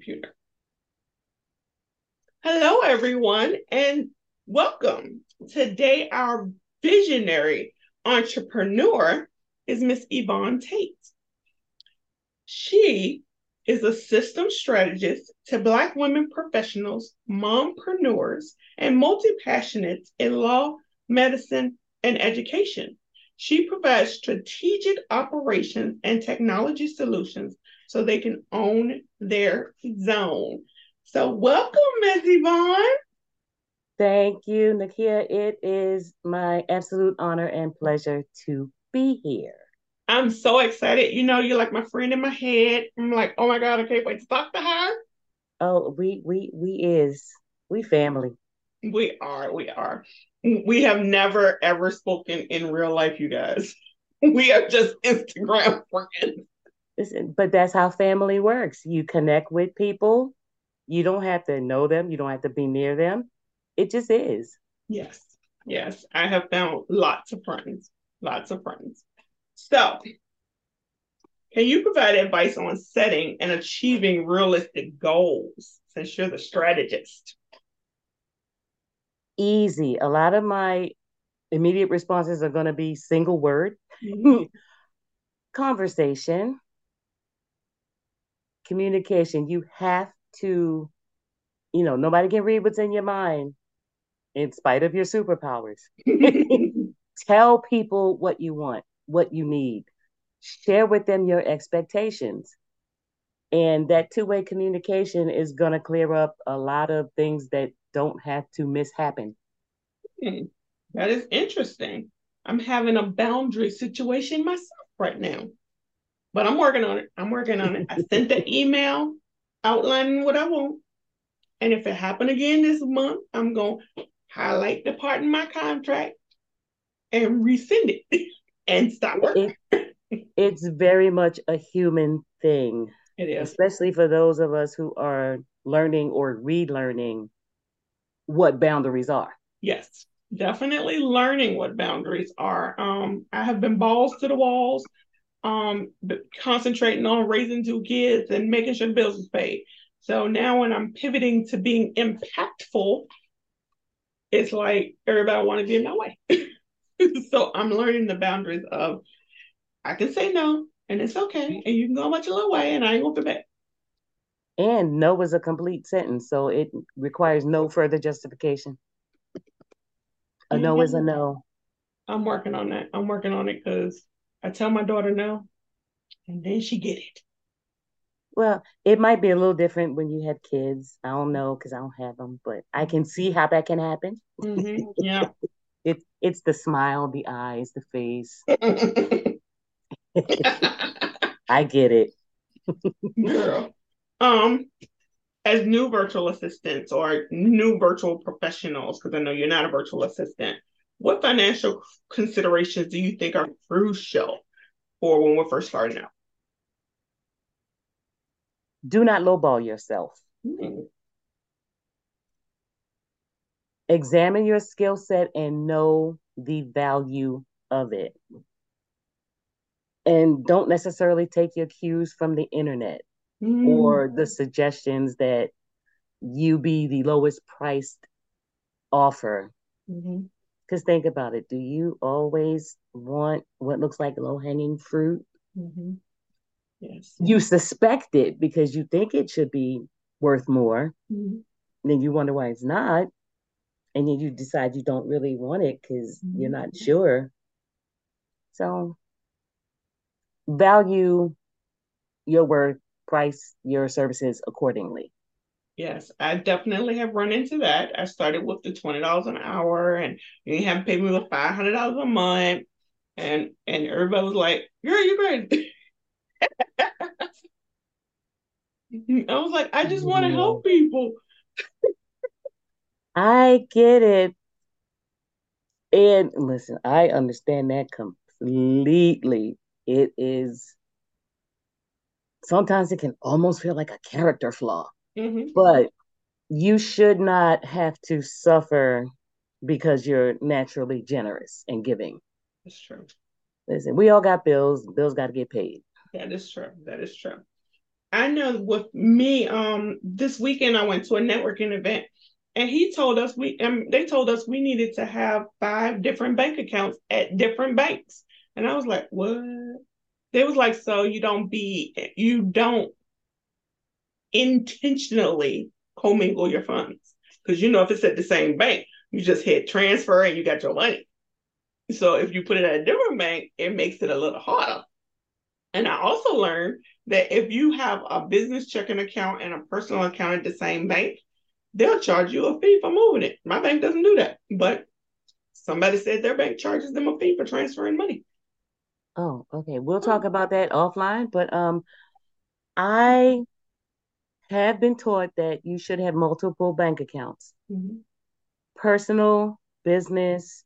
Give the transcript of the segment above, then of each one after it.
computer. Hello, everyone, and welcome. Today, our visionary entrepreneur is Miss Yvonne Tate. She is a system strategist to Black women professionals, mompreneurs, and multi passionates in law, medicine, and education. She provides strategic operations and technology solutions so they can own their zone. So, welcome, Ms. Yvonne. Thank you, Nakia. It is my absolute honor and pleasure to be here. I'm so excited. You know, you're like my friend in my head. I'm like, oh my God, I can't wait to talk to her. Oh, we we we is we family. We are, we are. We have never ever spoken in real life, you guys. We are just Instagram friends. Listen, but that's how family works. You connect with people. You don't have to know them. You don't have to be near them. It just is. Yes, yes. I have found lots of friends, lots of friends. So, can you provide advice on setting and achieving realistic goals since you're the strategist? Easy. A lot of my immediate responses are going to be single word mm-hmm. conversation, communication. You have to, you know, nobody can read what's in your mind in spite of your superpowers. Tell people what you want what you need. Share with them your expectations. And that two way communication is going to clear up a lot of things that don't have to mishappen. Hmm. That is interesting. I'm having a boundary situation myself right now, but I'm working on it. I'm working on it. I sent the email outlining what I want. And if it happened again this month, I'm going to highlight the part in my contract and resend it. and stop working. It, it's very much a human thing. It is. Especially for those of us who are learning or relearning what boundaries are. Yes, definitely learning what boundaries are. Um, I have been balls to the walls, um, concentrating on raising two kids and making sure the bills is paid. So now when I'm pivoting to being impactful, it's like everybody want to be in my way. so I'm learning the boundaries of I can say no and it's okay. And you can go much a little way and I ain't gonna back. And no is a complete sentence, so it requires no further justification. A no mm-hmm. is a no. I'm working on that. I'm working on it because I tell my daughter no, and then she get it. Well, it might be a little different when you have kids. I don't know because I don't have them, but I can see how that can happen. Mm-hmm. Yeah. It's it's the smile, the eyes, the face. I get it. Girl. Um, as new virtual assistants or new virtual professionals, because I know you're not a virtual assistant, what financial considerations do you think are crucial for when we're first starting out? Do not lowball yourself. Mm-hmm. Examine your skill set and know the value of it. And don't necessarily take your cues from the internet mm. or the suggestions that you be the lowest priced offer. Because think about it do you always want what looks like low hanging fruit? Mm-hmm. Yes. You suspect it because you think it should be worth more. Mm-hmm. Then you wonder why it's not and then you decide you don't really want it because mm-hmm. you're not mm-hmm. sure. So value your worth, price your services accordingly. Yes, I definitely have run into that. I started with the twenty dollars an hour, and you have to pay me with five hundred dollars a month, and and everybody was like, "Girl, you crazy." I was like, I just want to help people. I get it. And listen, I understand that completely. It is sometimes it can almost feel like a character flaw, mm-hmm. but you should not have to suffer because you're naturally generous and giving. That's true. Listen, we all got bills. Bills got to get paid. That is true. That is true. I know with me, um, this weekend I went to a networking event and he told us we um, they told us we needed to have five different bank accounts at different banks. And I was like, what? They was like, so you don't be you don't intentionally commingle your funds. Because you know if it's at the same bank, you just hit transfer and you got your money. So if you put it at a different bank, it makes it a little harder. And I also learned that if you have a business checking account and a personal account at the same bank, they'll charge you a fee for moving it. My bank doesn't do that, but somebody said their bank charges them a fee for transferring money. Oh, okay. We'll talk about that offline, but um I have been taught that you should have multiple bank accounts. Mm-hmm. Personal, business,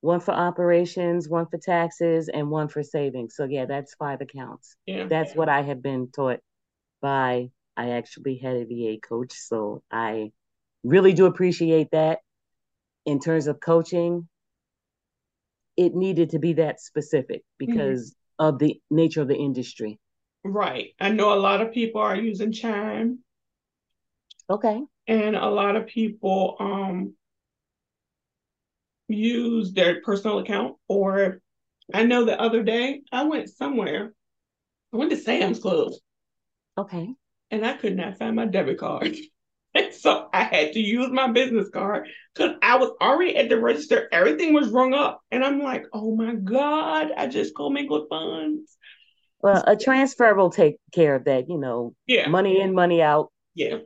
one for operations, one for taxes, and one for savings. So yeah, that's five accounts. Yeah. That's what I have been taught by I actually had a VA coach. So I really do appreciate that. In terms of coaching, it needed to be that specific mm-hmm. because mm-hmm. of the nature of the industry. Right. I know a lot of people are using Chime. Okay. And a lot of people um use their personal account or I know the other day I went somewhere. I went to Sam's Club. Okay and I could not find my debit card. and so I had to use my business card because I was already at the register. Everything was rung up. And I'm like, oh my God, I just commingled funds. Well, a transfer will take care of that, you know. Yeah. Money in, money out. Yeah.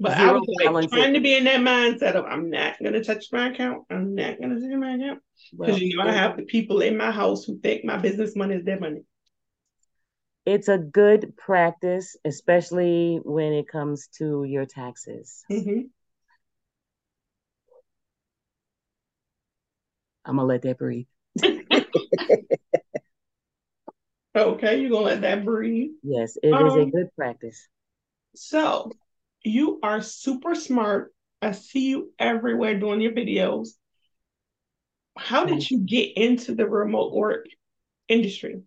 But Zero I was like trying to be in that mindset of I'm not gonna touch my account. I'm not gonna touch my account. Because well, you know, I have the people in my house who think my business money is their money it's a good practice, especially when it comes to your taxes. Mm-hmm. I'm gonna let that breathe. okay, you're gonna let that breathe. Yes, it um, is a um, good practice. So you are super smart. I see you everywhere doing your videos. How did you get into the remote work industry?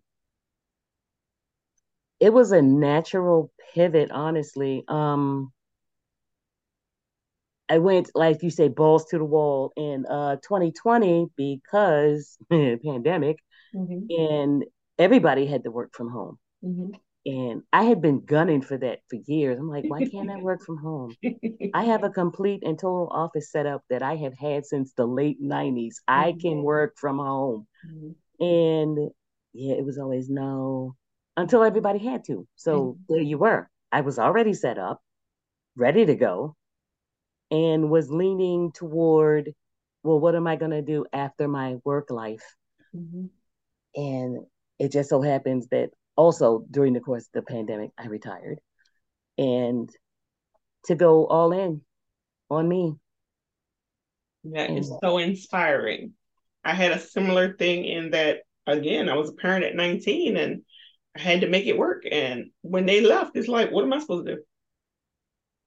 it was a natural pivot, honestly. Um, I went, like you say, balls to the wall in uh 2020 because pandemic, mm-hmm. and everybody had to work from home. Mm-hmm. And I had been gunning for that for years. I'm like, why can't I work from home? I have a complete and total office setup that I have had since the late 90s. Mm-hmm. I can work from home. Mm-hmm. And yeah, it was always no, until everybody had to. So mm-hmm. there you were. I was already set up, ready to go, and was leaning toward, well, what am I going to do after my work life? Mm-hmm. And it just so happens that also during the course of the pandemic, I retired. And to go all in on me. That and, is so inspiring. I had a similar thing in that, again, I was a parent at 19 and I had to make it work. And when they left, it's like, what am I supposed to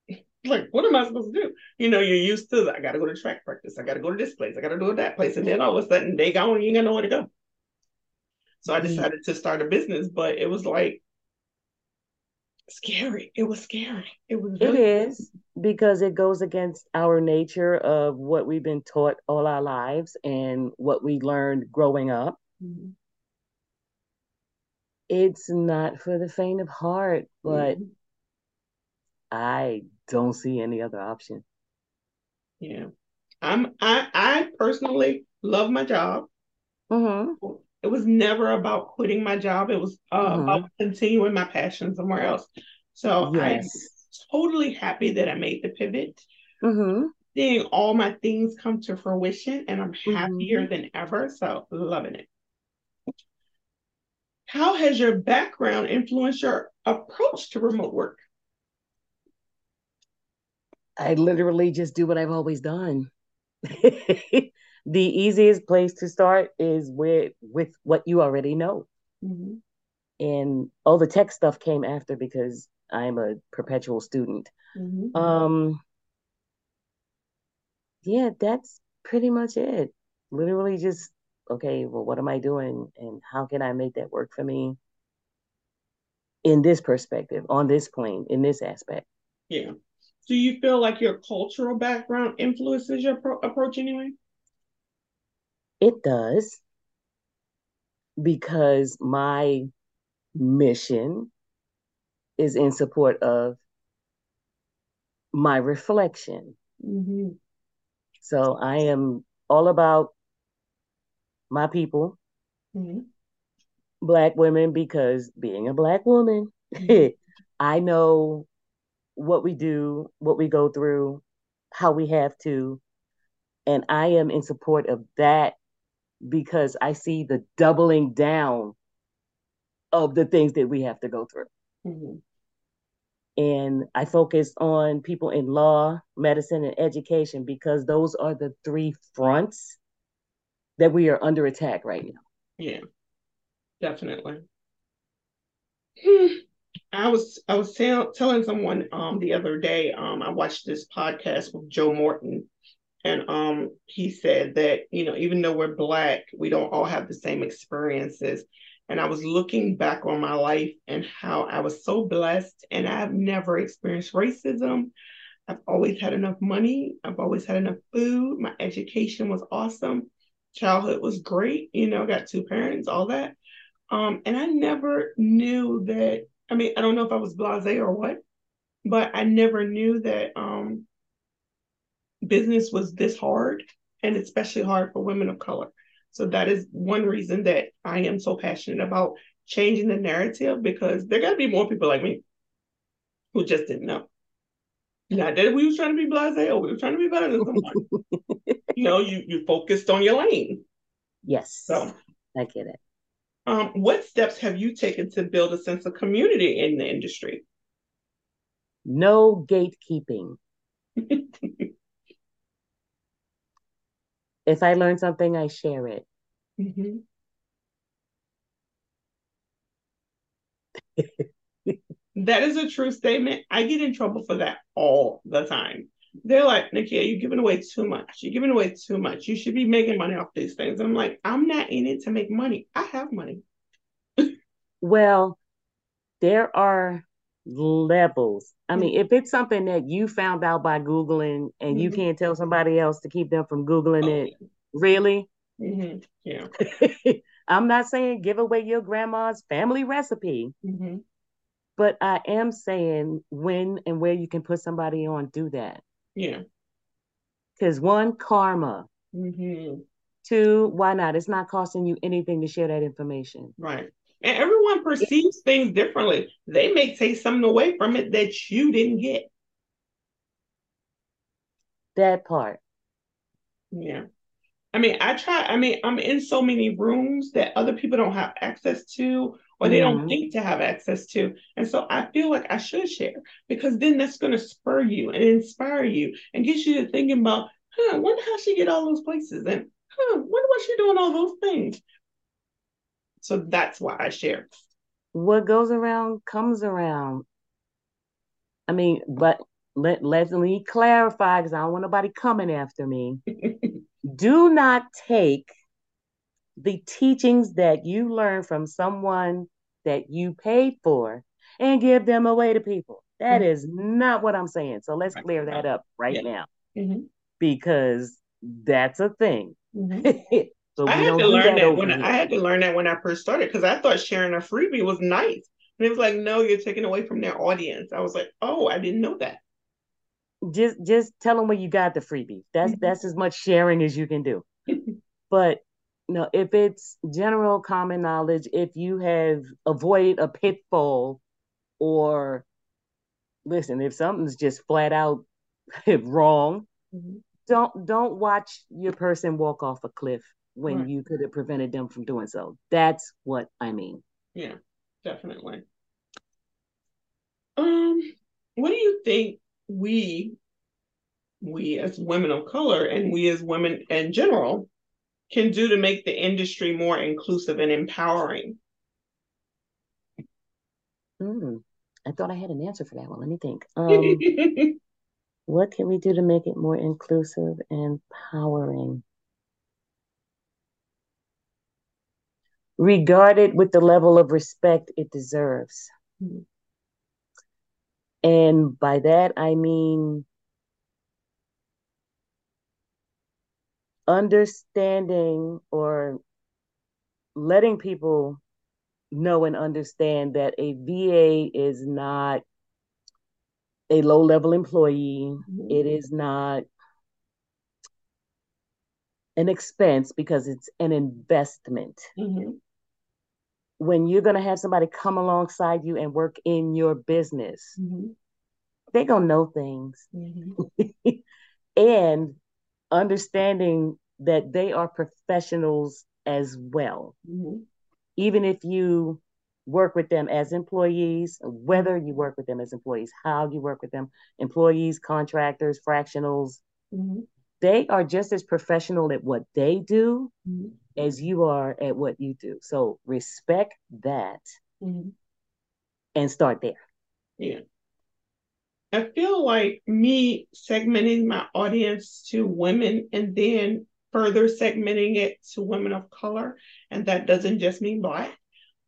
do? like, what am I supposed to do? You know, you're used to, I got to go to track practice. I got to go to this place. I got to do it that place. And then all of a sudden they gone, you ain't got nowhere to go. So I mm-hmm. decided to start a business, but it was like scary. It was scary. It was. Really it is because it goes against our nature of what we've been taught all our lives and what we learned growing up. Mm-hmm it's not for the faint of heart, but mm-hmm. I don't see any other option. Yeah. I'm I I personally love my job. Mm-hmm. It was never about quitting my job. It was uh, mm-hmm. about continuing my passion somewhere else. So yes. I'm totally happy that I made the pivot. Mm-hmm. Seeing all my things come to fruition, and I'm happier mm-hmm. than ever. So loving it. How has your background influenced your approach to remote work? I literally just do what I've always done. the easiest place to start is with with what you already know. Mm-hmm. And all the tech stuff came after because I'm a perpetual student. Mm-hmm. Um yeah, that's pretty much it. Literally just okay, well, what am I doing and how can I make that work for me? in this perspective, on this plane, in this aspect. Yeah. Do you feel like your cultural background influences your pro- approach anyway? It does. Because my mission is in support of my reflection. Mm-hmm. So I am all about my people, Mm-hmm. black women, because being a black woman, Mhm. I know what we do, what we go through, how we have to. And I am in support of that because I see the doubling down of the things that we have to go through. Mm-hmm. And I focus on people in law, medicine, and education because those are the three fronts that we are under attack right now. Yeah, definitely. I was I was tell, telling someone um the other day um I watched this podcast with Joe Morton and um he said that you know even though we're black we don't all have the same experiences and I was looking back on my life and how I was so blessed and I've never experienced racism. I've always had enough money. I've always had enough food. My education was awesome. Childhood was great. You know, got two parents, all that. Um, and I never knew that. I mean, I don't know if I was blasé or what, but I never knew that um, business was this hard, and especially hard for women of color. So that is one reason that I am so passionate about changing the narrative because there got to be more people like me who just didn't know. Not that we was trying to be blasé or we were trying to be better than someone. you know, you you focused on your lane. Yes. So, I get it. um, what steps have you taken to build a sense of community in the industry? No gatekeeping. If I learn something, I share it. Mhm. That is a true statement. I get in trouble for that all the time. They're like, Nakia, you're giving away too much. You're giving away too much. You should be making money off these things. I'm like, I'm not in it to make money. I have money. Well, there are levels. I mean, if it's something that you found out by Googling and you Mhm. can't tell somebody else to keep them from Googling Oh, it, really? hmm Yeah. I'm not saying give away your grandma's family recipe, hmm but I am saying when and where you can put somebody on, do that. Yeah. Because one, karma. hmm Two, why not? It's not costing you anything to share that information. Right. And everyone perceives things differently. They may take something away from it that you didn't get. That part. Yeah. I mean, I try, I mean, I'm in so many rooms that other people don't have access to or they don't Mhm. think to have access to. And so I feel like I should share because then that's going to spur you and inspire you and get you to thinking about, huh, wonder how she get all those places and huh, wonder why she doing all those things. So that's why I share. What goes around comes around. I mean, but let let me clarify because I don't want nobody coming after me. Do not take the teachings that you learn from someone that you paid for and give them away to people. That Mhm. is not what I'm saying. So let's Right. clear that up right Yeah. now Mhm, because that's a thing. mhm. but I had to learn that that when I. I had to learn that when I first started because I thought sharing a freebie was nice. And it was like, no, you're taking away from their audience. I was like, oh, I didn't know that. just just tell them where you got the freebie. That's Mhm. that's as much sharing as you can do. But no, if it's general common knowledge, if you have avoided a pitfall or listen, if something's just flat out wrong, Mhm. don't don't watch your person walk off a cliff when Right. you could have prevented them from doing so. That's what I mean. Yeah, definitely. Um, what do you think we, we as women of color and we as women in general, can do to make the industry more inclusive and empowering? Hmm. I thought I had an answer for that one. Let me think. Um, what can we do to make it more inclusive and empowering? Regard it with the level of respect it deserves. Mm-hmm. And by that, I mean understanding or letting people know and understand that a VA is not a low level employee. Mm-hmm. It is not an expense because it's an investment. Mm-hmm. When you're going to have somebody come alongside you and work in your business, mm-hmm. they're going to know things. Mm-hmm. and understanding that they are professionals as well. Mm-hmm. Even if you work with them as employees, whether you work with them as employees, how you work with them, employees, contractors, fractionals, mm-hmm. They are just as professional at what they do mm-hmm. as you are at what you do. So respect that mm-hmm. and start there. Yeah. I feel like me segmenting my audience to women and then further segmenting it to women of color, and that doesn't just mean black,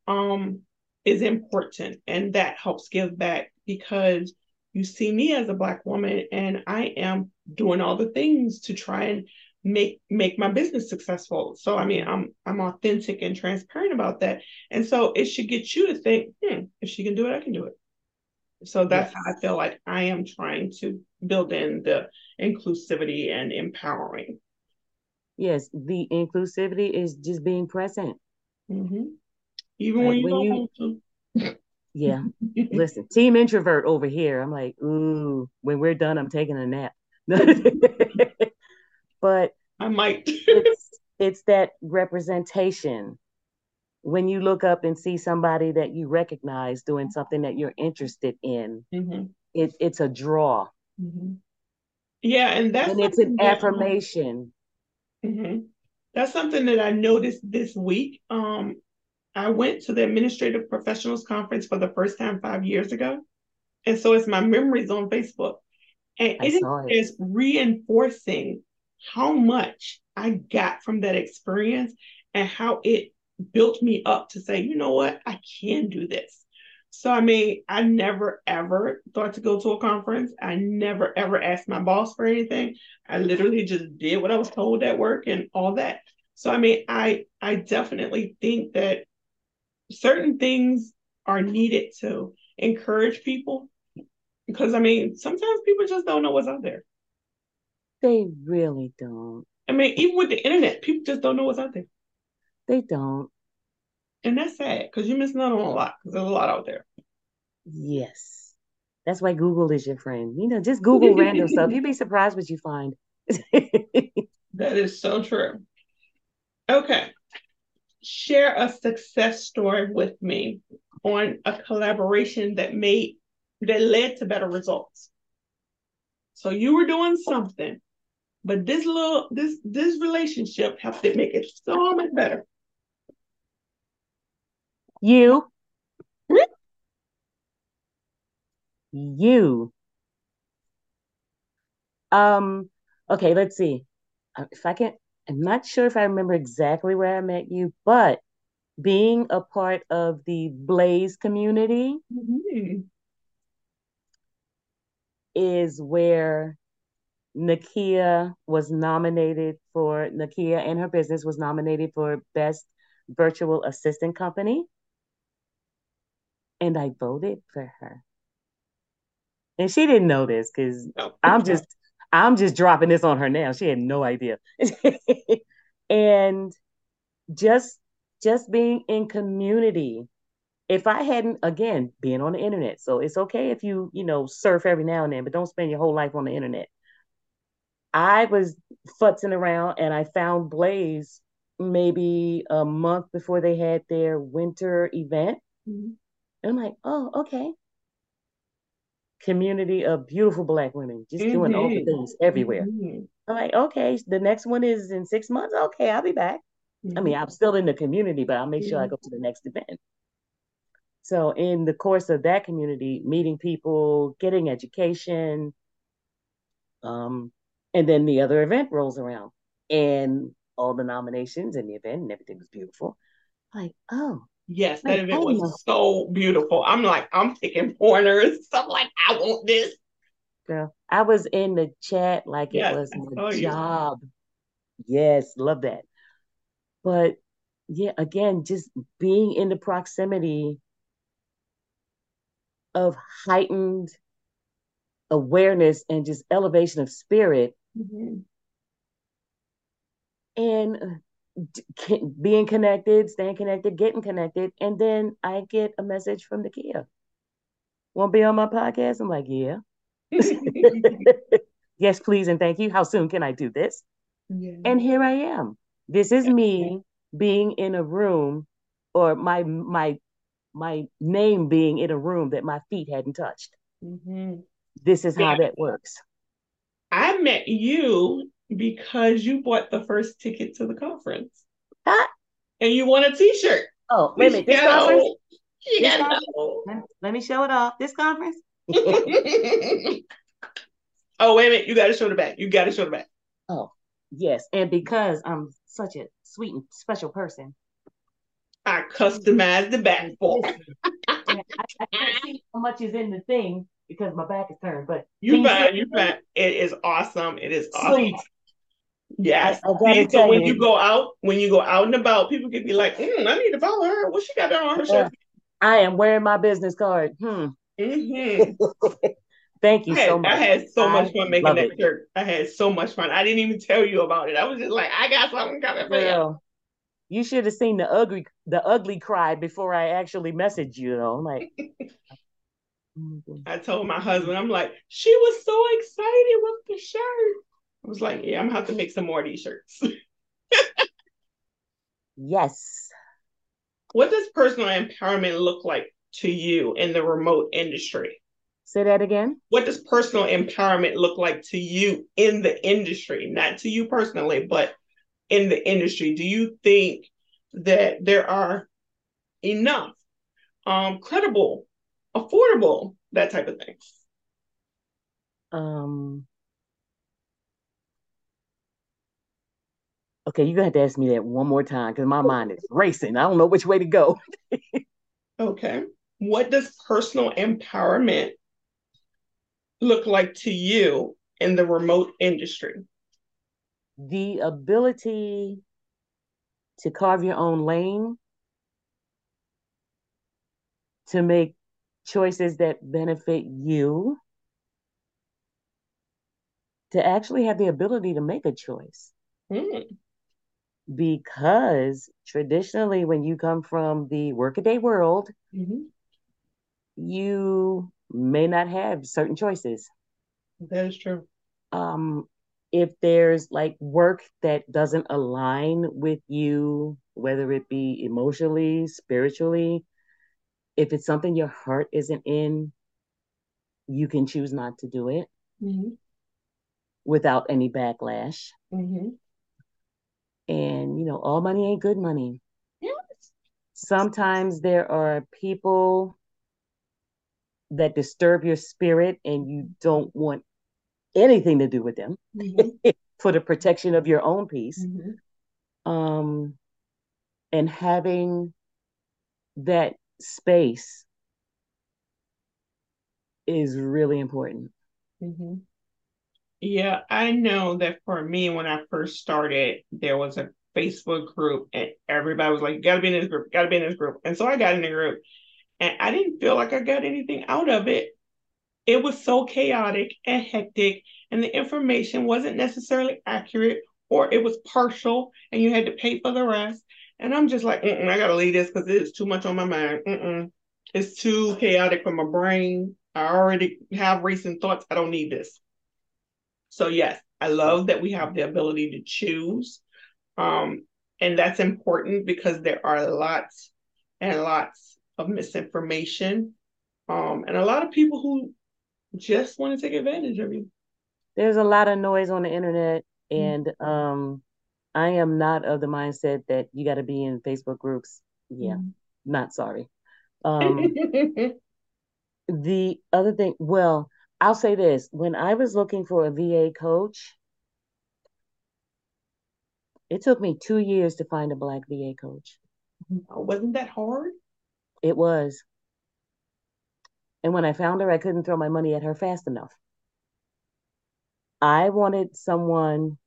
um, is important. And that helps give back because you see me as a black woman and I am doing all the things to try and make make my business successful. So I mean I'm I'm authentic and transparent about that. And so it should get you to think, hmm, if she can do it, I can do it. So that's yes. how I feel like I am trying to build in the inclusivity and empowering. Yes, the inclusivity is just being present. Mm-hmm. Even like when you when don't you, want to. yeah. Listen, team introvert over here. I'm like, ooh, when we're done, I'm taking a nap. but I might. it's, it's that representation when you look up and see somebody that you recognize doing something that you're interested in, mm-hmm. it, it's a draw. Mm-hmm. Yeah, and that's and it's an that, affirmation. Mm-hmm. That's something that I noticed this week. Um, I went to the Administrative Professionals Conference for the first time five years ago, and so it's my memories on Facebook, and it is it. reinforcing how much I got from that experience and how it built me up to say, you know what, I can do this. So, I mean, I never ever thought to go to a conference. I never ever asked my boss for anything. I literally just did what I was told at work and all that. So, I mean, I I definitely think that certain things are needed to encourage people because I mean, sometimes people just don't know what's out there. They really don't. I mean, even with the internet, people just don't know what's out there. They don't. And that's sad because you're missing out on a lot because there's a lot out there. Yes. That's why Google is your friend. You know, just Google random stuff. You'd be surprised what you find. that is so true. Okay. Share a success story with me on a collaboration that made that led to better results. So you were doing something, but this little this this relationship helped it make it so much better. You. You. Um, okay, let's see. Uh, if I can, I'm not sure if I remember exactly where I met you, but being a part of the Blaze community mm-hmm. Is where Nakia was nominated for Nakia and her business was nominated for best virtual assistant company and I voted for her. And she didn't know this because no. I'm just I'm just dropping this on her now. She had no idea. and just just being in community. If I hadn't again being on the internet, so it's okay if you, you know, surf every now and then, but don't spend your whole life on the internet. I was futzing around and I found Blaze maybe a month before they had their winter event. Mm-hmm. And I'm like, oh, okay. Community of beautiful black women just mm-hmm. doing all the things everywhere. Mm-hmm. I'm like, okay, the next one is in six months. Okay, I'll be back. I mean, mm-hmm. I'm still in the community, but I'll make sure I mm-hmm. go to the next event. So, in the course of that community, meeting people, getting education, um, and then the other event rolls around, and all the nominations and the event and everything was beautiful. Like, oh, Yes, that event was so beautiful. I'm like, I'm taking pointers. I'm like, I want this. Girl, I was in the chat like yes, it was my job. Yes, love that. But yeah, again, just being in the proximity of heightened awareness and just elevation of spirit mm-hmm. and being connected, staying connected, getting connected. And then I get a message from Nakia. Want to be on my podcast? I'm like, yeah. yes, please and thank you. How soon can I do this? Yeah. And here I am. This is me being in a room or my my my name being in a room that my feet hadn't touched. Mm-hmm. This is how that works. I met you because you bought the first ticket to the conference. Huh? And you want a t-shirt. Oh, wait a minute. This conference? Yeah. This conference? Let me show it off. This conference? oh, wait a minute. You got to show the back. You got to show the back. Oh, yes. And because I'm such a sweet and special person, I customized the back for. I, I, can't see how much is in the thing because my back is turned. But you fine, you fine. It is awesome. It is awesome. Sweet. Yes. I, I so when you, you, go out, when you go out and about, people can be like, mm, "I need to follow her. What she got on her shirt?" I am wearing my business card. Hmm. Mm-hmm. Thank you had, so much. I had so much fun making that it. shirt. I had so much fun. I didn't even tell you about it. I was just like, I got something coming for you. You should have seen the ugly the ugly cry before I actually messaged you though. I'm like I told my husband, I'm like, she was so excited with the shirt. I was like, yeah, I'm gonna have to make some more of these shirts. yes. What does personal empowerment look like to you in the remote industry? Say that again. What does personal empowerment look like to you in the industry? Not to you personally, but in the industry. Do you think that there are enough um, credible, affordable, that type of thing? Um, Okay, you're gonna have to ask me that one more time because my mind is racing. I don't know which way to go. okay. What does personal empowerment look like to you in the remote industry? The ability to carve your own lane, to make choices that benefit you, to actually have the ability to make a choice. Mm because traditionally when you come from the workaday world mm-hmm. you may not have certain choices that is true um if there's like work that doesn't align with you whether it be emotionally spiritually if it's something your heart isn't in you can choose not to do it mm-hmm. without any backlash mm-hmm and you know all money ain't good money yes. sometimes there are people that disturb your spirit and you don't want anything to do with them mm-hmm. for the protection of your own peace mm-hmm. um and having that space is really important mm-hmm. Yeah, I know that for me, when I first started, there was a Facebook group, and everybody was like, "You gotta be in this group, gotta be in this group." And so I got in the group, and I didn't feel like I got anything out of it. It was so chaotic and hectic, and the information wasn't necessarily accurate, or it was partial, and you had to pay for the rest. And I'm just like, I gotta leave this because it's too much on my mind. Mm-mm. It's too chaotic for my brain. I already have recent thoughts. I don't need this. So yes, I love that we have the ability to choose. Um, and that's important because there are lots and lots of misinformation. Um, and a lot of people who just want to take advantage of you. There's a lot of noise on the internet, mm-hmm. and um, I am not of the mindset that you got to be in Facebook groups. Yeah, mm-hmm. not sorry. Um, the other thing, well, I'll say this when I was looking for a VA coach, it took me two years to find a black VA coach. wasn't that hard? It was. And when I found her, I couldn't throw my money at her fast enough. I wanted someone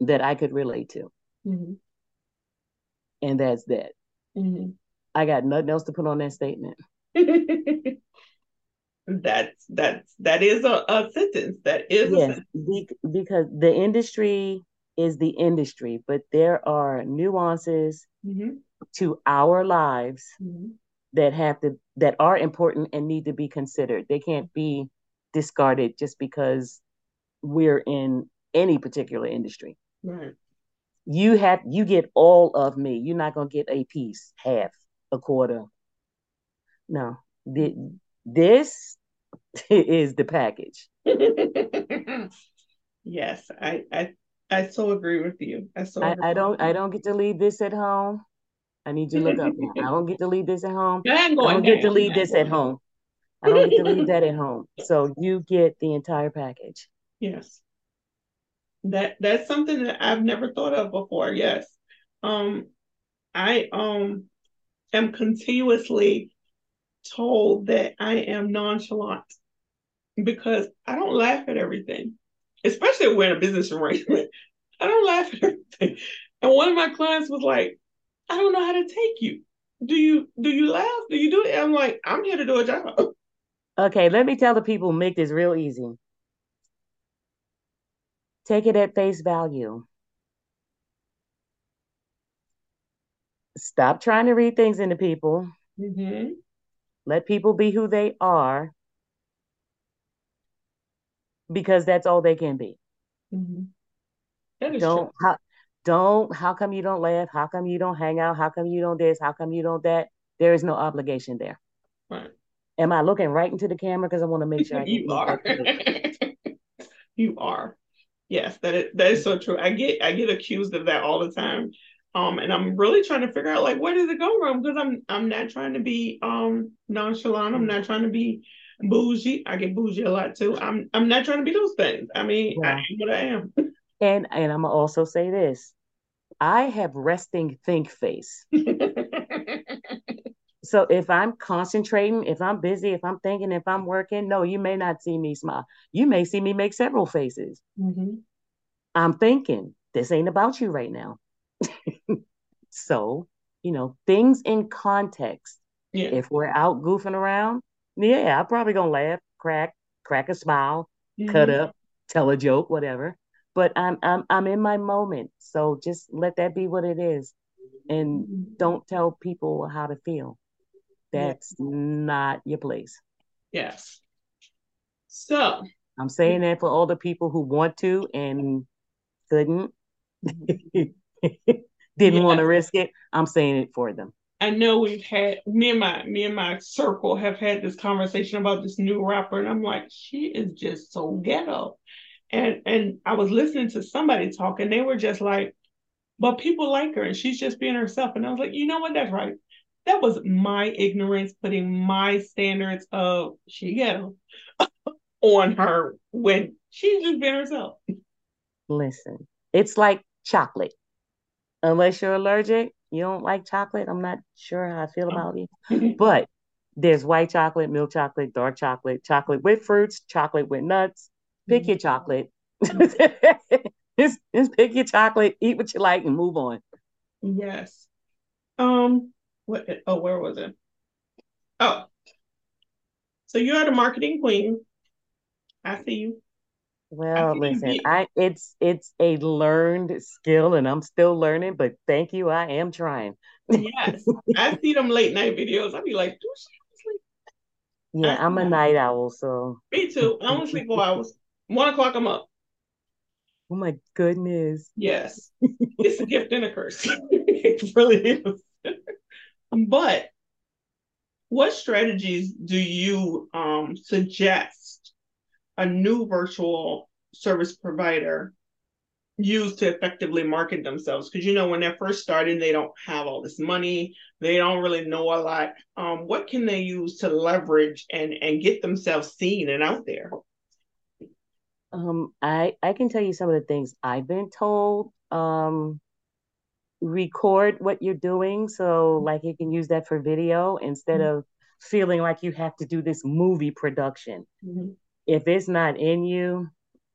that I could relate to. Mm-hmm. And that's that. Mm-hmm. I got nothing else to put on that statement. that's that's that is a, a sentence. That is yes, be, because the industry is the industry, but there are nuances mm-hmm. to our lives mm-hmm. That have to that are important and need to be considered. They can't be discarded just because we're in any particular industry. Right. You have you get all of me. You're not gonna get a piece, half, a quarter. No. This is the package. yes, I, I I so agree with you. I so I, I don't I don't get to leave this at home. I need you to look up. I don't get to leave this at home. I don't get to leave this at home. I don't get to leave that at home. So you get the entire package. Yes. That that's something that I've never thought of before. Yes. Um I um am continuously told that I am nonchalant because I don't laugh at everything, especially when we're in a business arrangement. I don't laugh at everything. And one of my clients was like, I don't know how to take you. Do you do you laugh? Do you do it? I'm like, I'm here to do a job. Okay, let me tell the people make this real easy. Take it at face value. Stop trying to read things into people. Mm-hmm. Let people be who they are because that's all they can be. Mm-hmm. don't how, don't how come you don't laugh? How come you don't hang out? How come you don't this? How come you don't that? There is no obligation there. Right. Am I looking right into the camera because I want to make sure I you are. you are. Yes, that is, that is so true. I get I get accused of that all the time. Um, and I'm really trying to figure out like where does it go from? Because I'm I'm not trying to be um nonchalant. I'm not trying to be bougie. I get bougie a lot too. I'm I'm not trying to be those things. I mean, yeah. I am what I am. And and I'm gonna also say this. I have resting think face. so if I'm concentrating, if I'm busy, if I'm thinking, if I'm working, no, you may not see me smile. You may see me make several faces. Mm-hmm. I'm thinking, this ain't about you right now. so, you know, things in context. Yeah. If we're out goofing around, yeah, I'm probably gonna laugh, crack, crack a smile, mm-hmm. cut up, tell a joke, whatever. But I'm I'm I'm in my moment. So just let that be what it is. And mm-hmm. don't tell people how to feel. That's yeah. not your place. Yes. So I'm saying that for all the people who want to and couldn't, didn't yeah. want to risk it. I'm saying it for them. I know we've had me and my me and my circle have had this conversation about this new rapper, and I'm like, she is just so ghetto. And and I was listening to somebody talk, and they were just like, but people like her, and she's just being herself. And I was like, you know what? That's right that was my ignorance putting my standards of she ghetto on her when she's just been herself. Listen, it's like chocolate. Unless you're allergic, you don't like chocolate. I'm not sure how I feel oh. about it. but there's white chocolate, milk chocolate, dark chocolate, chocolate with fruits, chocolate with nuts. Pick your chocolate. just, just pick your chocolate, eat what you like, and move on. Yes. Um, what oh where was it? Oh. So you are the marketing queen. I see you. Well listen you i it's it's a learned skill and i'm still learning but thank you. I am trying. Yes. I see them late night videos. I'll be like do sleep yeah i'm a night owl so. Me too. I don't sleep for hours one o'clock i'm up oh my goodness yes it's a gift and a curse it really is but what strategies do you um, suggest a new virtual service provider use to effectively market themselves? Because you know, when they're first starting, they don't have all this money, they don't really know a lot. Um, what can they use to leverage and and get themselves seen and out there? Um, I I can tell you some of the things I've been told. Um, record what you're doing so like you can use that for video instead mm-hmm. of feeling like you have to do this movie production. Mm-hmm. If it's not in you,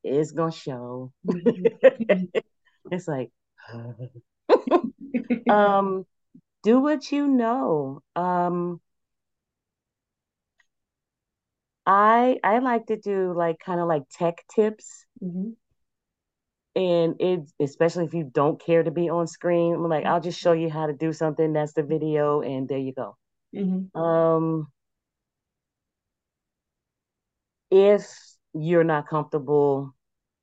it's gonna show. Mm-hmm. it's like um do what you know. Um I I like to do like kind of like tech tips. Mm-hmm. And it's especially if you don't care to be on screen, I'm like, I'll just show you how to do something. That's the video, and there you go. Mm-hmm. Um, if you're not comfortable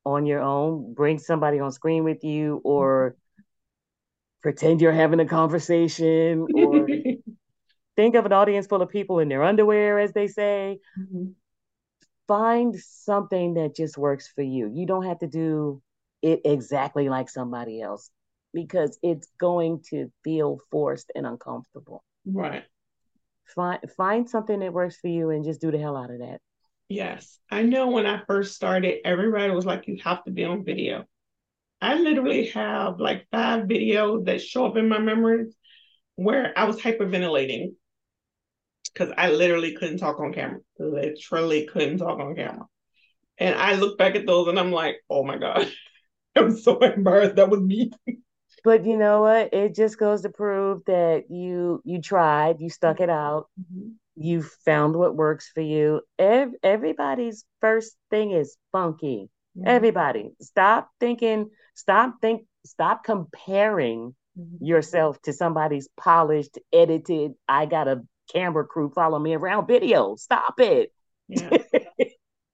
on your own, bring somebody on screen with you, or pretend you're having a conversation, or think of an audience full of people in their underwear, as they say. Mm-hmm. Find something that just works for you. You don't have to do it exactly like somebody else because it's going to feel forced and uncomfortable. Right. Find find something that works for you and just do the hell out of that. Yes. I know when I first started, everybody was like, you have to be on video. I literally have like five videos that show up in my memories where I was hyperventilating because I literally couldn't talk on camera. Literally couldn't talk on camera. And I look back at those and I'm like, oh my God, I'm so embarrassed. That was me. But you know what? It just goes to prove that you you tried, you stuck it out, mm-hmm. you found what works for you. Ev- everybody's first thing is funky. Mm-hmm. Everybody, stop thinking, stop think, stop comparing mm-hmm. yourself to somebody's polished, edited. I got a camera crew follow me around video. Stop it. Yeah.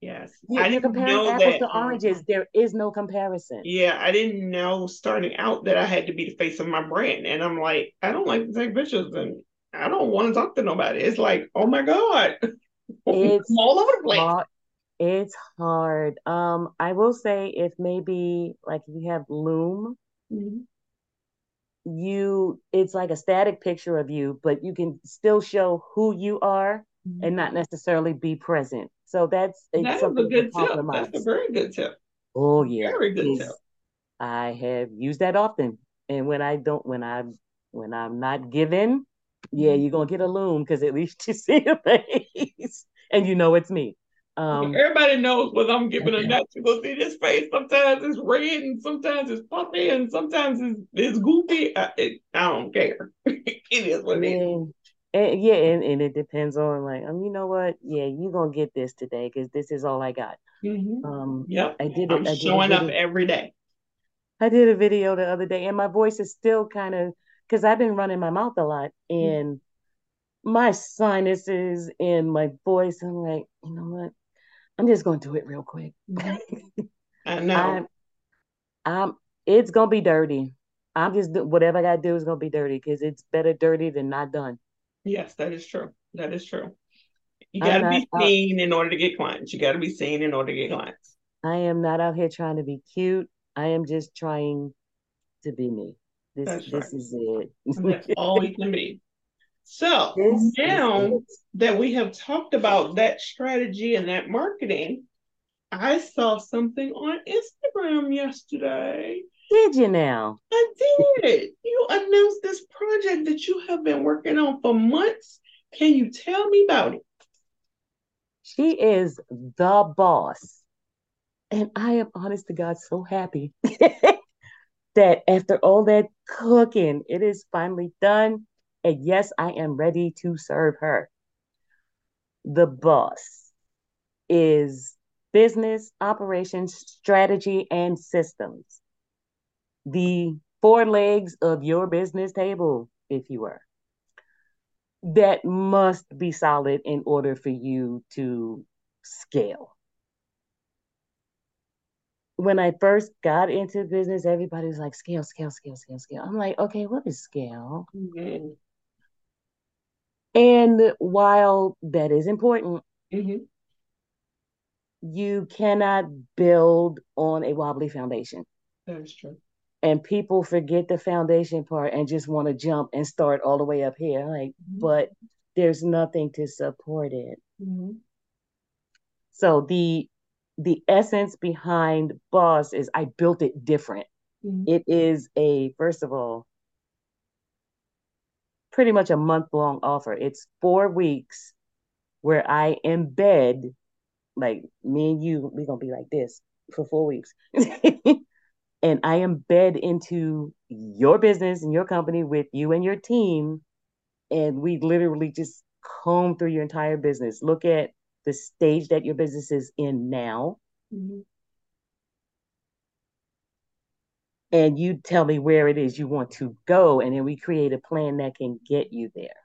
Yes. You, I didn't comparing know apples that, to um, oranges. There is no comparison. Yeah, I didn't know starting out that I had to be the face of my brand. And I'm like, I don't like to take pictures and I don't want to talk to nobody. It's like, oh my God. It's all over the place. Hard. It's hard. Um, I will say if maybe like if you have Loom, mm-hmm. You it's like a static picture of you, but you can still show who you are mm-hmm. and not necessarily be present. So that's that's a good tip. That's a very good tip. Oh yeah, very good tip. I have used that often, and when I don't, when i'm when I'm not given, yeah, mm-hmm. you're gonna get a loom because at least you see a face and you know it's me. Um, Everybody knows what I'm giving a nut. You go see this face. Sometimes it's red, and sometimes it's puffy, and sometimes it's, it's goofy. I, it, I don't care. it is what it is. And yeah, and, and it depends on like, um, you know what? Yeah, you're gonna get this today because this is all I got. Mm-hmm. Um, yep. I did. I'm I did showing up every day. I did a video the other day, and my voice is still kind of because I've been running my mouth a lot, mm-hmm. and mm-hmm. my sinuses and my voice. I'm like, you know what? I'm just gonna do it real quick. I know. I'm, I'm, it's gonna be dirty. I'm just whatever I gotta do is gonna be dirty because it's better dirty than not done. Yes, that is true. That is true. You got to be seen out, in order to get clients. You got to be seen in order to get clients. I am not out here trying to be cute. I am just trying to be me. This, That's this right. is it. That's all you can be. So now that we have talked about that strategy and that marketing, I saw something on Instagram yesterday did you now? I did. You announced this project that you have been working on for months. Can you tell me about it? She is the boss. And I am honest to God so happy that after all that cooking, it is finally done. And yes, I am ready to serve her. The boss is business, operations, strategy, and systems the four legs of your business table, if you were, that must be solid in order for you to scale. When I first got into business, everybody was like, scale, scale, scale, scale, scale. I'm like, okay, what is scale? Mm-hmm. And while that is important, mm-hmm. you cannot build on a wobbly foundation. That is true and people forget the foundation part and just want to jump and start all the way up here like mm-hmm. but there's nothing to support it mm-hmm. so the the essence behind boss is i built it different mm-hmm. it is a first of all pretty much a month long offer. It's four weeks where I embed, like me and you, we're gonna be like this for four weeks. and I embed into your business and your company with you and your team. And we literally just comb through your entire business, look at the stage that your business is in now. Mm-hmm. And you tell me where it is you want to go. And then we create a plan that can get you there.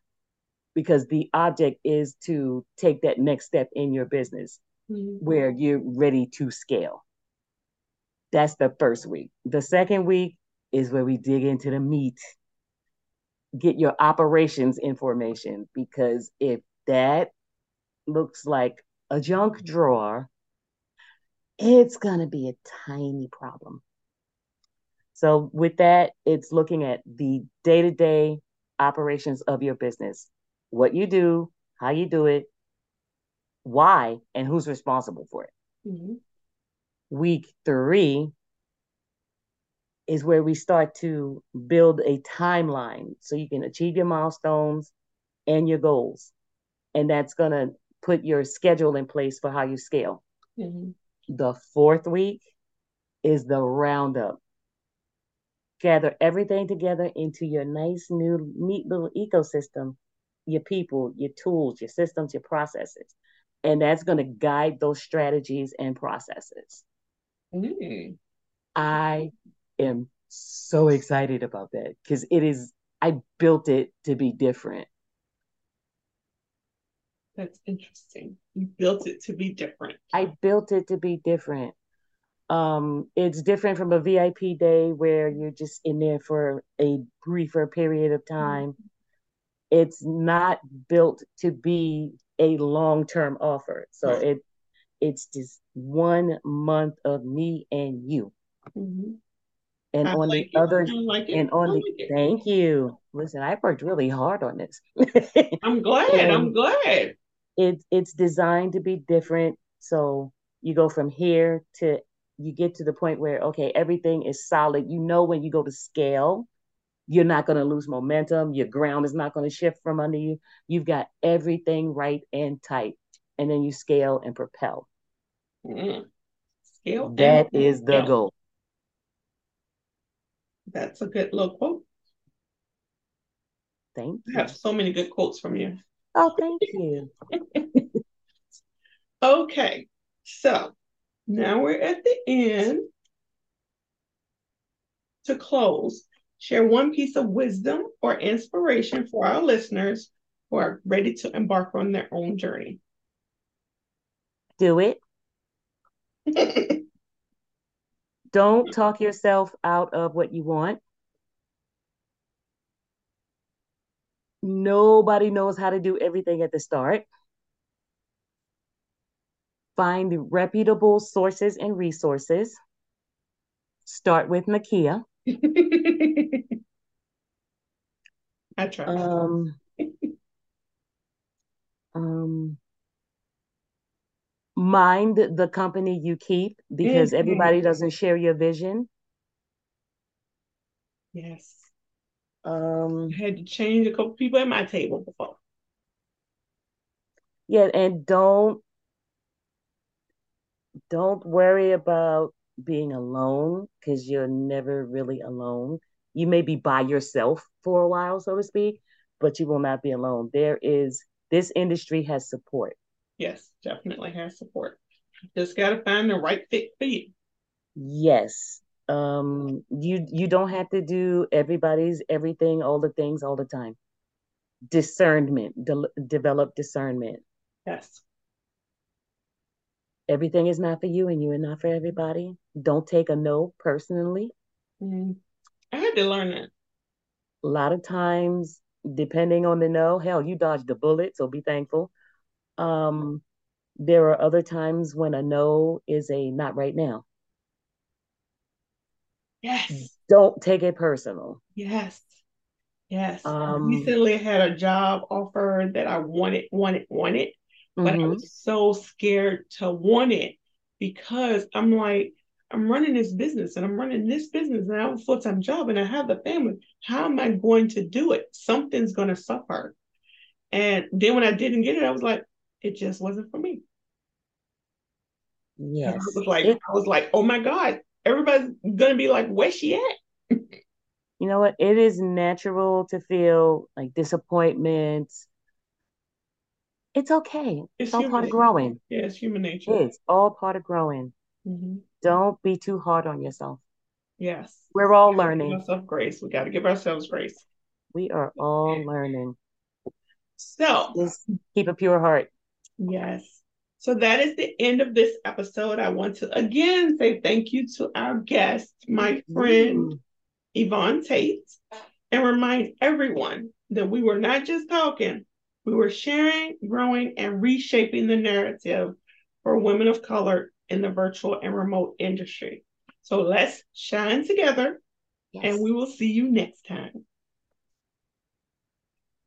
Because the object is to take that next step in your business mm-hmm. where you're ready to scale. That's the first week. The second week is where we dig into the meat, get your operations information. Because if that looks like a junk drawer, it's going to be a tiny problem. So, with that, it's looking at the day to day operations of your business what you do, how you do it, why, and who's responsible for it. Mm-hmm. Week three is where we start to build a timeline so you can achieve your milestones and your goals. And that's going to put your schedule in place for how you scale. Mm-hmm. The fourth week is the roundup. Gather everything together into your nice, new, neat little ecosystem your people, your tools, your systems, your processes. And that's going to guide those strategies and processes. Mm-hmm. I am so excited about that because it is, I built it to be different. That's interesting. You built it to be different. I built it to be different. Um, it's different from a VIP day where you're just in there for a briefer period of time. Mm-hmm. It's not built to be a long-term offer. So right. it it's just one month of me and you. Mm-hmm. And I on like the it. other like and on the like thank you. Listen, I worked really hard on this. I'm glad. I'm glad it's it's designed to be different. So you go from here to you get to the point where okay, everything is solid. You know when you go to scale, you're not going to lose momentum. Your ground is not going to shift from under you. You've got everything right and tight, and then you scale and propel. Mm-hmm. Scale. That is the goal. That's a good little quote. Thank you. I have so many good quotes from you. Oh, thank you. okay, so now we're at the end. To close, share one piece of wisdom or inspiration for our listeners who are ready to embark on their own journey. Do it. Don't talk yourself out of what you want. Nobody knows how to do everything at the start. Find the reputable sources and resources. Start with Nakia. I try. Um, um, mind the company you keep because mm-hmm. everybody doesn't share your vision. Yes. Um, I had to change a couple people at my table before. Yeah, and don't don't worry about being alone because you're never really alone. You may be by yourself for a while, so to speak, but you will not be alone. There is this industry has support. Yes, definitely has support. Just got to find the right fit for you. Yes um you you don't have to do everybody's everything all the things all the time discernment de- develop discernment yes everything is not for you and you are not for everybody don't take a no personally mm-hmm. i had to learn that a lot of times depending on the no hell you dodged the bullet so be thankful um there are other times when a no is a not right now Yes. Don't take it personal. Yes. Yes. Um, recently had a job offer that I wanted, wanted, wanted, but mm-hmm. I was so scared to want it because I'm like, I'm running this business and I'm running this business and I have a full time job and I have the family. How am I going to do it? Something's going to suffer. And then when I didn't get it, I was like, it just wasn't for me. Yes. I was like, it, I was like, oh my God, everybody's gonna be like, where's she at? you know what? It is natural to feel like disappointment. It's okay. It's, it's all part of growing. Yeah, it's human nature. It's all part of growing. Mm-hmm. Don't be too hard on yourself. Yes. We're all learning. Give ourselves grace. We got to give ourselves grace. We are all learning. So just keep a pure heart. Yes. So that is the end of this episode. I want to again say thank you to our guest, my friend Yvonne Tate, and remind everyone that we were not just talking, we were sharing, growing, and reshaping the narrative for women of color in the virtual and remote industry. So let's shine together, yes. and we will see you next time.